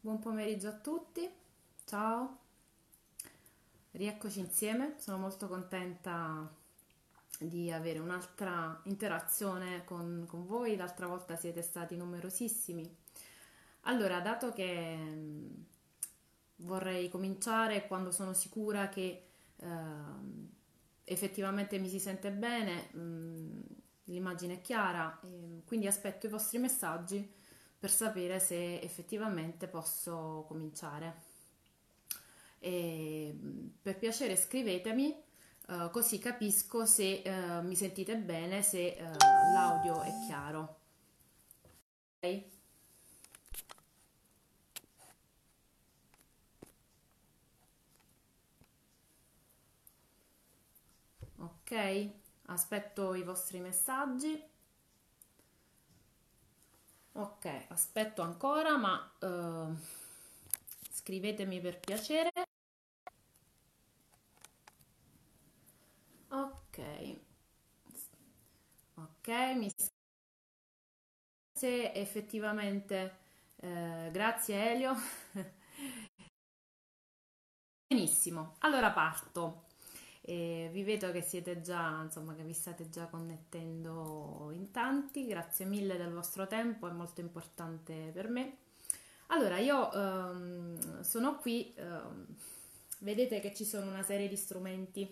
Buon pomeriggio a tutti, ciao, rieccoci insieme, sono molto contenta di avere un'altra interazione con, con voi, l'altra volta siete stati numerosissimi. Allora, dato che mh, vorrei cominciare quando sono sicura che uh, effettivamente mi si sente bene, mh, l'immagine è chiara, quindi aspetto i vostri messaggi per sapere se effettivamente posso cominciare. E per piacere scrivetemi uh, così capisco se uh, mi sentite bene, se uh, l'audio è chiaro. Ok? Ok, aspetto i vostri messaggi. Ok, aspetto ancora, ma uh, scrivetemi per piacere. Ok, ok, mi se effettivamente, eh, grazie Elio. Benissimo, allora parto. E vi vedo che siete già, insomma, che vi state già connettendo in tanti, grazie mille del vostro tempo, è molto importante per me. Allora, io um, sono qui, um, vedete che ci sono una serie di strumenti,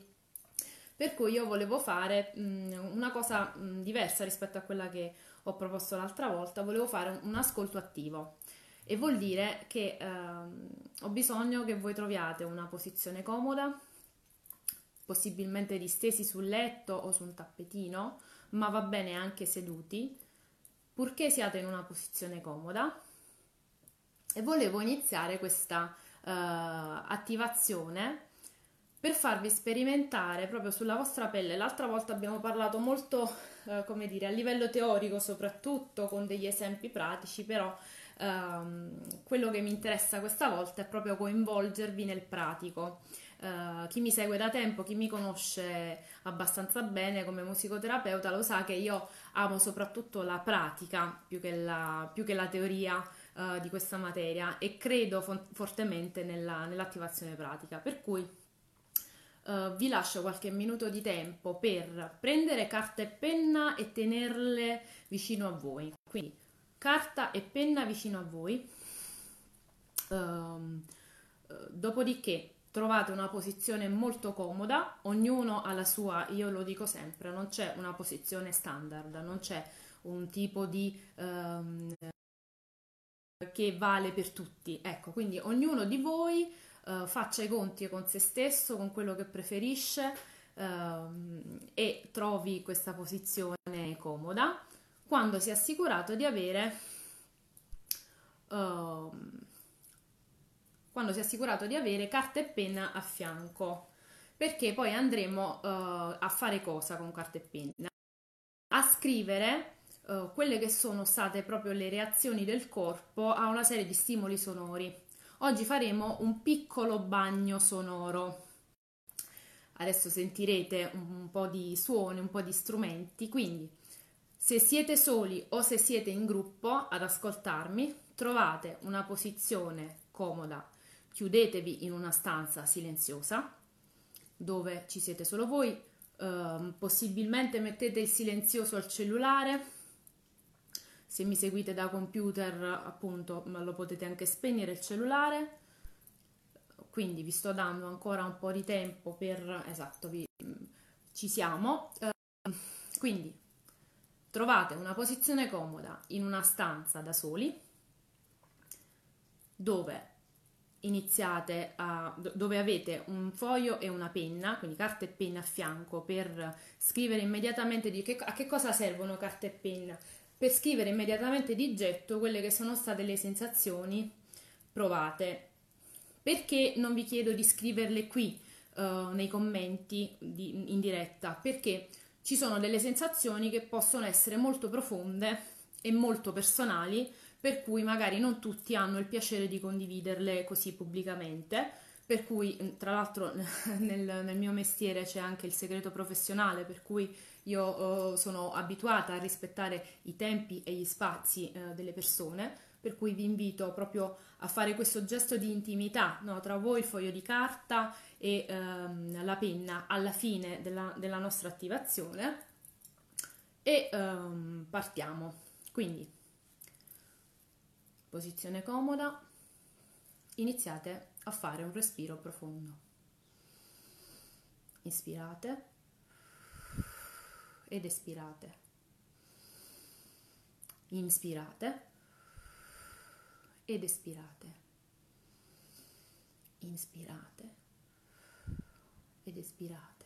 per cui io volevo fare um, una cosa diversa rispetto a quella che ho proposto l'altra volta, volevo fare un, un ascolto attivo. E vuol dire che ho bisogno che voi troviate una posizione comoda, possibilmente distesi sul letto o su un tappetino, ma va bene anche seduti, purché siate in una posizione comoda. E volevo iniziare questa uh, attivazione per farvi sperimentare proprio sulla vostra pelle. L'altra volta abbiamo parlato molto, uh, come dire, a livello teorico soprattutto, con degli esempi pratici, però uh, quello che mi interessa questa volta è proprio coinvolgervi nel pratico. Uh, chi mi segue da tempo, chi mi conosce abbastanza bene come musicoterapeuta lo sa che io amo soprattutto la pratica più che la, più che la teoria uh, di questa materia e credo fo- fortemente nella, nell'attivazione pratica. Per cui uh, vi lascio qualche minuto di tempo per prendere carta e penna e tenerle vicino a voi. Quindi carta e penna vicino a voi. Um, dopodiché trovate una posizione molto comoda, ognuno ha la sua, io lo dico sempre, non c'è una posizione standard, non c'è un tipo di um, che vale per tutti. Ecco, quindi ognuno di voi uh, faccia i conti con se stesso, con quello che preferisce uh, e trovi questa posizione comoda quando si è assicurato di avere uh, quando si è assicurato di avere carta e penna a fianco, perché poi andremo uh, a fare cosa con carta e penna? A scrivere uh, quelle che sono state proprio le reazioni del corpo a una serie di stimoli sonori. Oggi faremo un piccolo bagno sonoro. Adesso sentirete un po' di suoni, un po' di strumenti, quindi se siete soli o se siete in gruppo ad ascoltarmi, trovate una posizione comoda chiudetevi in una stanza silenziosa dove ci siete solo voi, eh, possibilmente mettete il silenzioso al cellulare, se mi seguite da computer appunto lo potete anche spegnere il cellulare, quindi vi sto dando ancora un po' di tempo per, esatto, vi, ci siamo, eh, quindi trovate una posizione comoda in una stanza da soli dove iniziate a, dove avete un foglio e una penna, quindi carta e penna a fianco per scrivere immediatamente di che, a che cosa servono carta e penna, per scrivere immediatamente di getto quelle che sono state le sensazioni provate. Perché non vi chiedo di scriverle qui uh, nei commenti di, in diretta? Perché ci sono delle sensazioni che possono essere molto profonde e molto personali per cui magari non tutti hanno il piacere di condividerle così pubblicamente. Per cui, mm, tra l'altro, nel, nel mio mestiere c'è anche il segreto professionale, per cui io uh, sono abituata a rispettare i tempi e gli spazi uh, delle persone, per cui vi invito proprio a fare questo gesto di intimità no? tra voi, il foglio di carta e ehm, la penna alla fine della, della nostra attivazione e ehm, partiamo. Quindi, posizione comoda, iniziate a fare un respiro profondo. Inspirate ed espirate. Inspirate ed espirate. Inspirate ed espirate.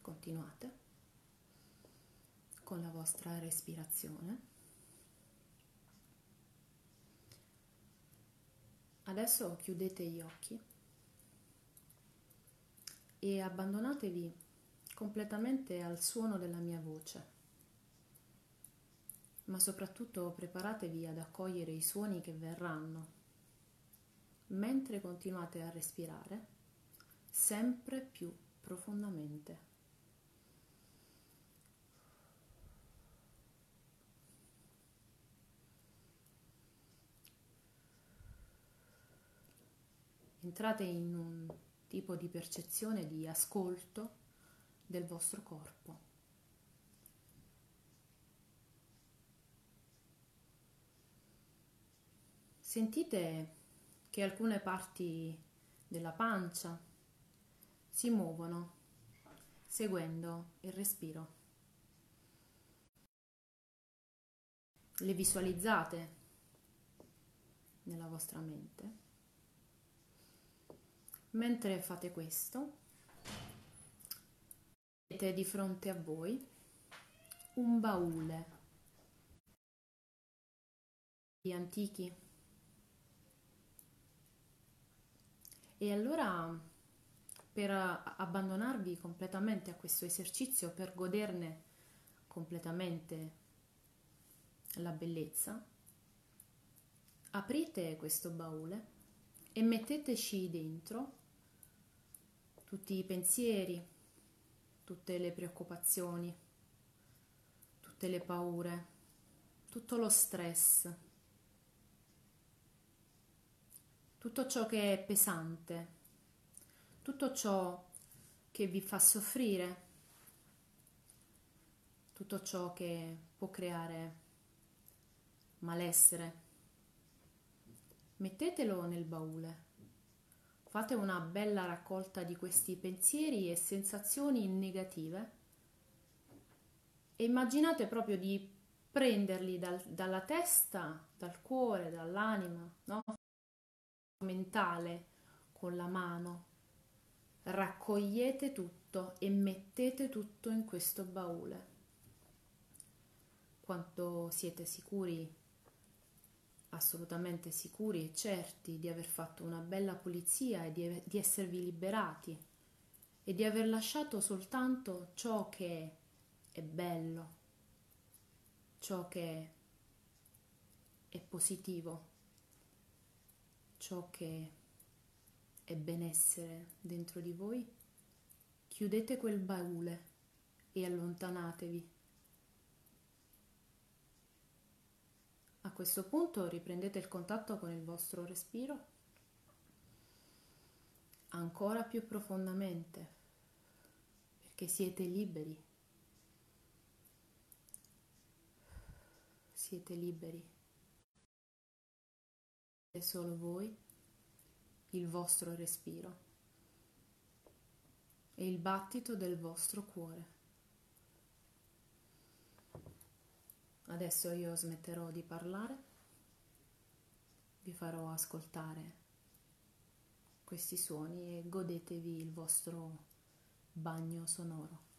Continuate con la vostra respirazione. Adesso chiudete gli occhi e abbandonatevi completamente al suono della mia voce, ma soprattutto preparatevi ad accogliere i suoni che verranno, mentre continuate a respirare sempre più profondamente. Entrate in un tipo di percezione di ascolto del vostro corpo. Sentite che alcune parti della pancia si muovono seguendo il respiro. Le visualizzate nella vostra mente. Mentre fate questo, avete di fronte a voi un baule di antichi. E allora, per abbandonarvi completamente a questo esercizio, per goderne completamente la bellezza, aprite questo baule e metteteci dentro tutti i pensieri, tutte le preoccupazioni, tutte le paure, tutto lo stress, tutto ciò che è pesante, tutto ciò che vi fa soffrire, tutto ciò che può creare malessere. Mettetelo nel baule Fate una bella raccolta di questi pensieri e sensazioni negative e immaginate proprio di prenderli dal, dalla testa, dal cuore, dall'anima, no? mentale, con la mano. Raccogliete tutto e mettete tutto in questo baule. Quanto siete sicuri assolutamente sicuri e certi di aver fatto una bella pulizia e di, di esservi liberati e di aver lasciato soltanto ciò che è bello, ciò che è positivo, ciò che è benessere dentro di voi, chiudete quel baule e allontanatevi A questo punto riprendete il contatto con il vostro respiro ancora più profondamente perché siete liberi. Siete liberi. È solo voi, il vostro respiro e il battito del vostro cuore. Adesso io smetterò di parlare, vi farò ascoltare questi suoni e godetevi il vostro bagno sonoro.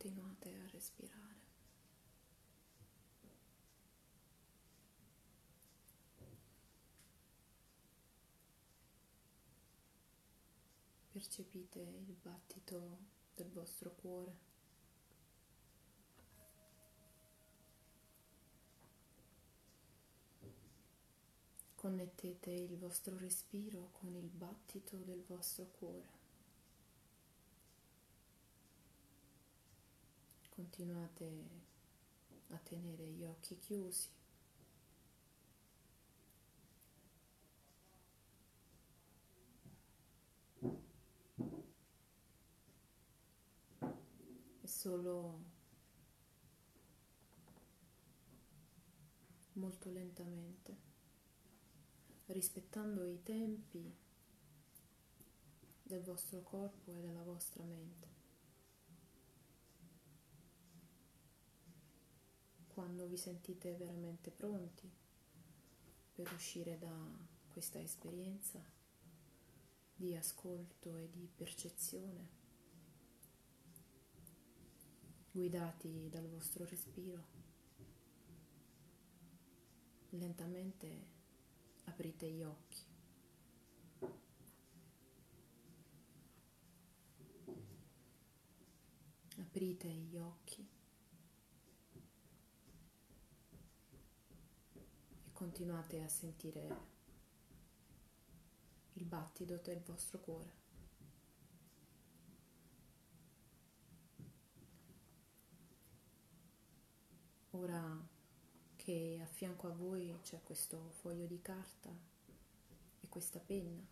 Continuate a respirare. Percepite il battito del vostro cuore. Connettete il vostro respiro con il battito del vostro cuore. Continuate a tenere gli occhi chiusi. Solo molto lentamente, rispettando i tempi del vostro corpo e della vostra mente. Quando vi sentite veramente pronti per uscire da questa esperienza di ascolto e di percezione, guidati dal vostro respiro, lentamente aprite gli occhi. Aprite gli occhi. Continuate a sentire il battito del vostro cuore. Ora che a fianco a voi c'è questo foglio di carta e questa penna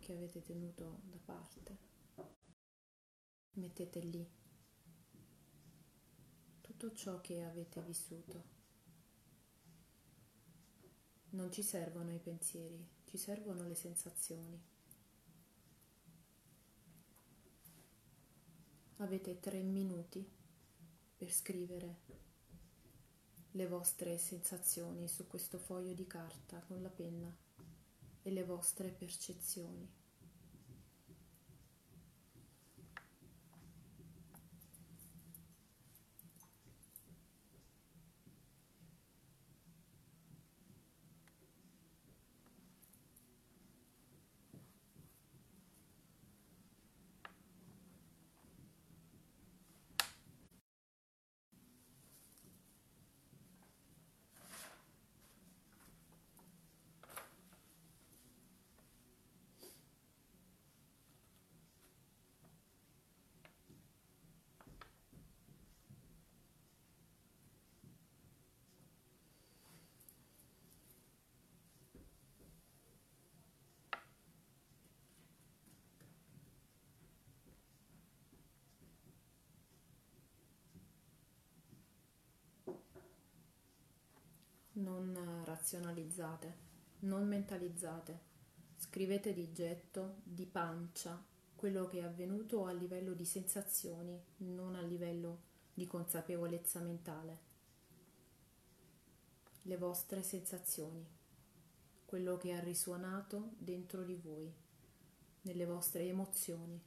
che avete tenuto da parte, mettete lì tutto ciò che avete vissuto non ci servono i pensieri, ci servono le sensazioni. Avete tre minuti per scrivere le vostre sensazioni su questo foglio di carta con la penna e le vostre percezioni. Non razionalizzate, non mentalizzate. Scrivete di getto, di pancia, quello che è avvenuto a livello di sensazioni, non a livello di consapevolezza mentale. Le vostre sensazioni, quello che ha risuonato dentro di voi, nelle vostre emozioni.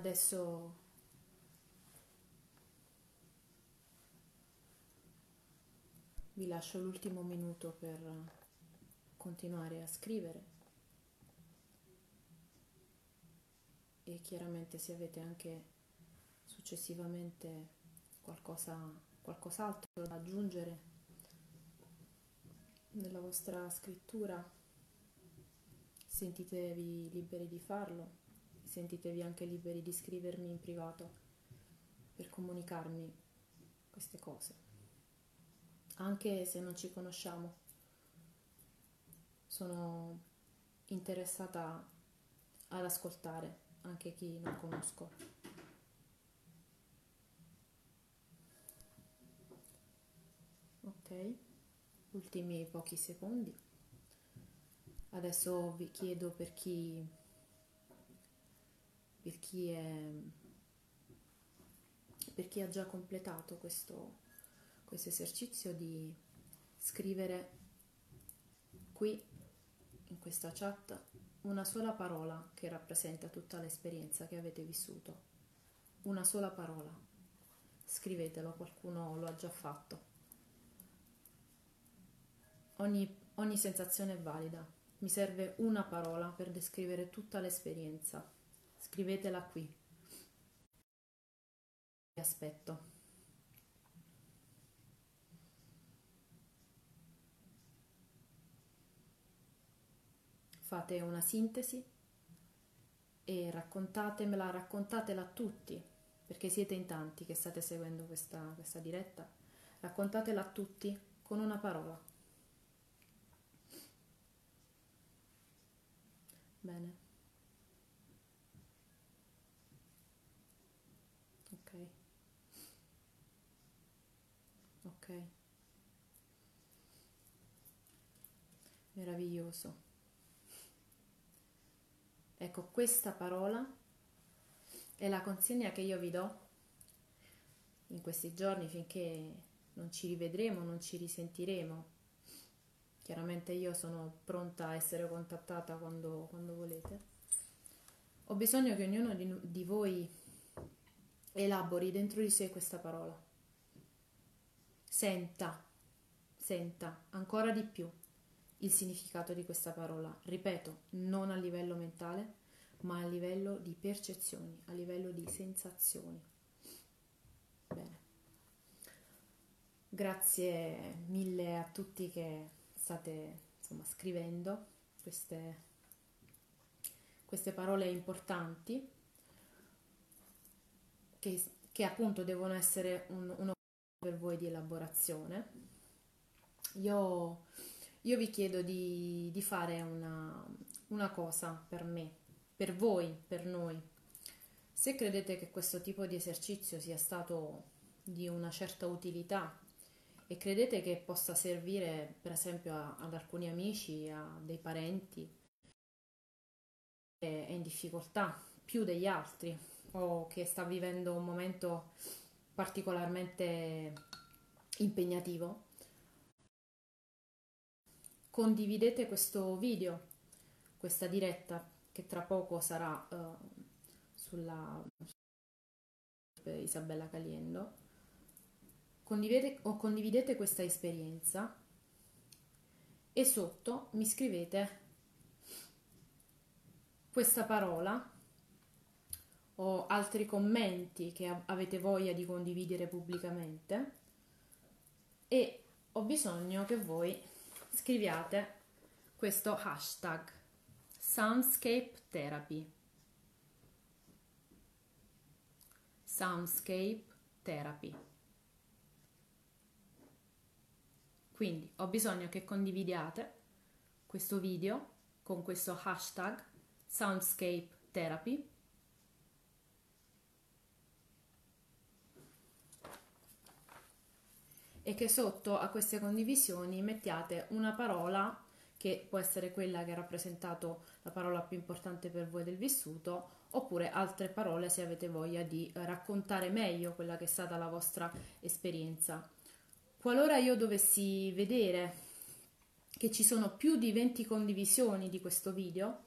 Adesso vi lascio l'ultimo minuto per continuare a scrivere. E chiaramente se avete anche successivamente qualcosa, qualcos'altro da aggiungere nella vostra scrittura sentitevi liberi di farlo sentitevi anche liberi di scrivermi in privato per comunicarmi queste cose, anche se non ci conosciamo. Sono interessata ad ascoltare anche chi non conosco. Ok, ultimi pochi secondi. Adesso vi chiedo per chi per chi, è, per chi ha già completato questo, questo esercizio di scrivere qui in questa chat una sola parola che rappresenta tutta l'esperienza che avete vissuto. Una sola parola. Scrivetelo, qualcuno lo ha già fatto. Ogni, ogni sensazione è valida. Mi serve una parola per descrivere tutta l'esperienza. Scrivetela qui. Vi aspetto. Fate una sintesi e raccontatemela, raccontatela a tutti, perché siete in tanti che state seguendo questa, questa diretta. Raccontatela a tutti con una parola. Bene. Ok. Ok. Meraviglioso. Ecco, questa parola è la consegna che io vi do in questi giorni finché non ci rivedremo, non ci risentiremo. Chiaramente io sono pronta a essere contattata quando, quando volete. Ho bisogno che ognuno di, di voi elabori dentro di sé questa parola. Senta, senta ancora di più il significato di questa parola. Ripeto, non a livello mentale, ma a livello di percezioni, a livello di sensazioni. Bene. Grazie mille a tutti che state insomma, scrivendo queste, queste parole importanti che, che, appunto devono essere un, un per voi di elaborazione. Io io vi chiedo di, di fare una, una cosa per me, per voi, per noi. Se credete che questo tipo di esercizio sia stato di una certa utilità e credete che possa servire per esempio a, ad alcuni amici, a dei parenti che è in difficoltà più degli altri o che sta vivendo un momento particolarmente impegnativo, condividete questo video, questa diretta che tra poco sarà uh, sulla Isabella Caliendo. Condividete, o condividete questa esperienza e sotto mi scrivete questa parola o altri commenti che avete voglia di condividere pubblicamente e ho bisogno che voi scriviate questo hashtag Soundscape Therapy. Soundscape Therapy. Quindi ho bisogno che condividiate questo video con questo hashtag Soundscape Therapy e che sotto a queste condivisioni mettiate una parola che può essere quella che ha rappresentato la parola più importante per voi del vissuto, oppure altre parole se avete voglia di raccontare meglio quella che è stata la vostra esperienza. Qualora io dovessi vedere che ci sono più di 20 condivisioni di questo video,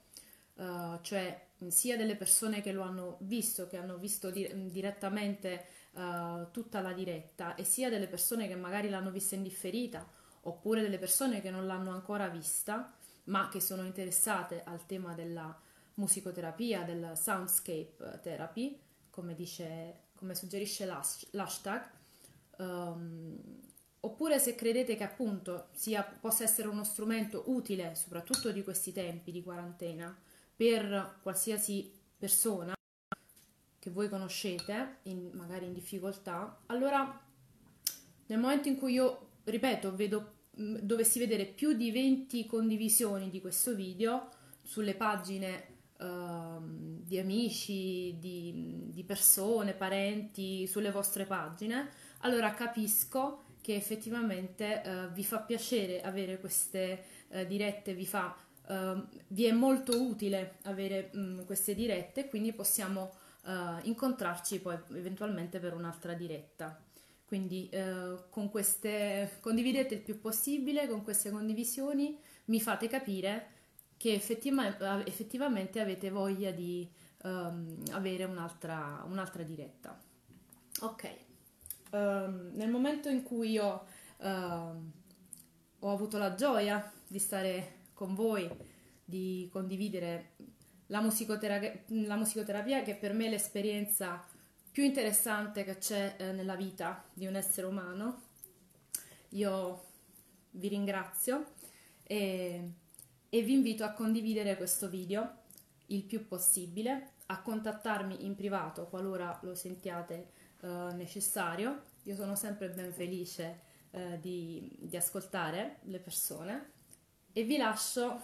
uh, cioè sia delle persone che lo hanno visto, che hanno visto di- direttamente uh, tutta la diretta e sia delle persone che magari l'hanno vista in differita oppure delle persone che non l'hanno ancora vista ma che sono interessate al tema della musicoterapia, del soundscape therapy, come, dice, come suggerisce l'hashtag, um, oppure se credete che appunto sia, possa essere uno strumento utile, soprattutto di questi tempi di quarantena, per qualsiasi persona, che voi conoscete, in, magari in difficoltà, allora nel momento in cui io, ripeto, vedo, dovessi vedere più di 20 condivisioni di questo video sulle pagine uh, di amici, di, di persone, parenti, sulle vostre pagine, allora capisco che effettivamente uh, vi fa piacere avere queste uh, dirette, vi, fa, vi è molto utile avere um, queste dirette, quindi possiamo uh, incontrarci poi eventualmente per un'altra diretta. Quindi eh, con queste condividete il più possibile, con queste condivisioni mi fate capire che effettiva- effettivamente avete voglia di um, avere un'altra, un'altra, diretta. Ok, um, nel momento in cui io uh, ho avuto la gioia di stare con voi, di condividere la musicoterapia, la musicoterapia che per me è l'esperienza più interessante che c'è eh, nella vita di un essere umano. Io vi ringrazio e, e vi invito a condividere questo video il più possibile, a contattarmi in privato qualora lo sentiate eh, necessario. Io sono sempre ben felice eh, di, di ascoltare le persone e vi lascio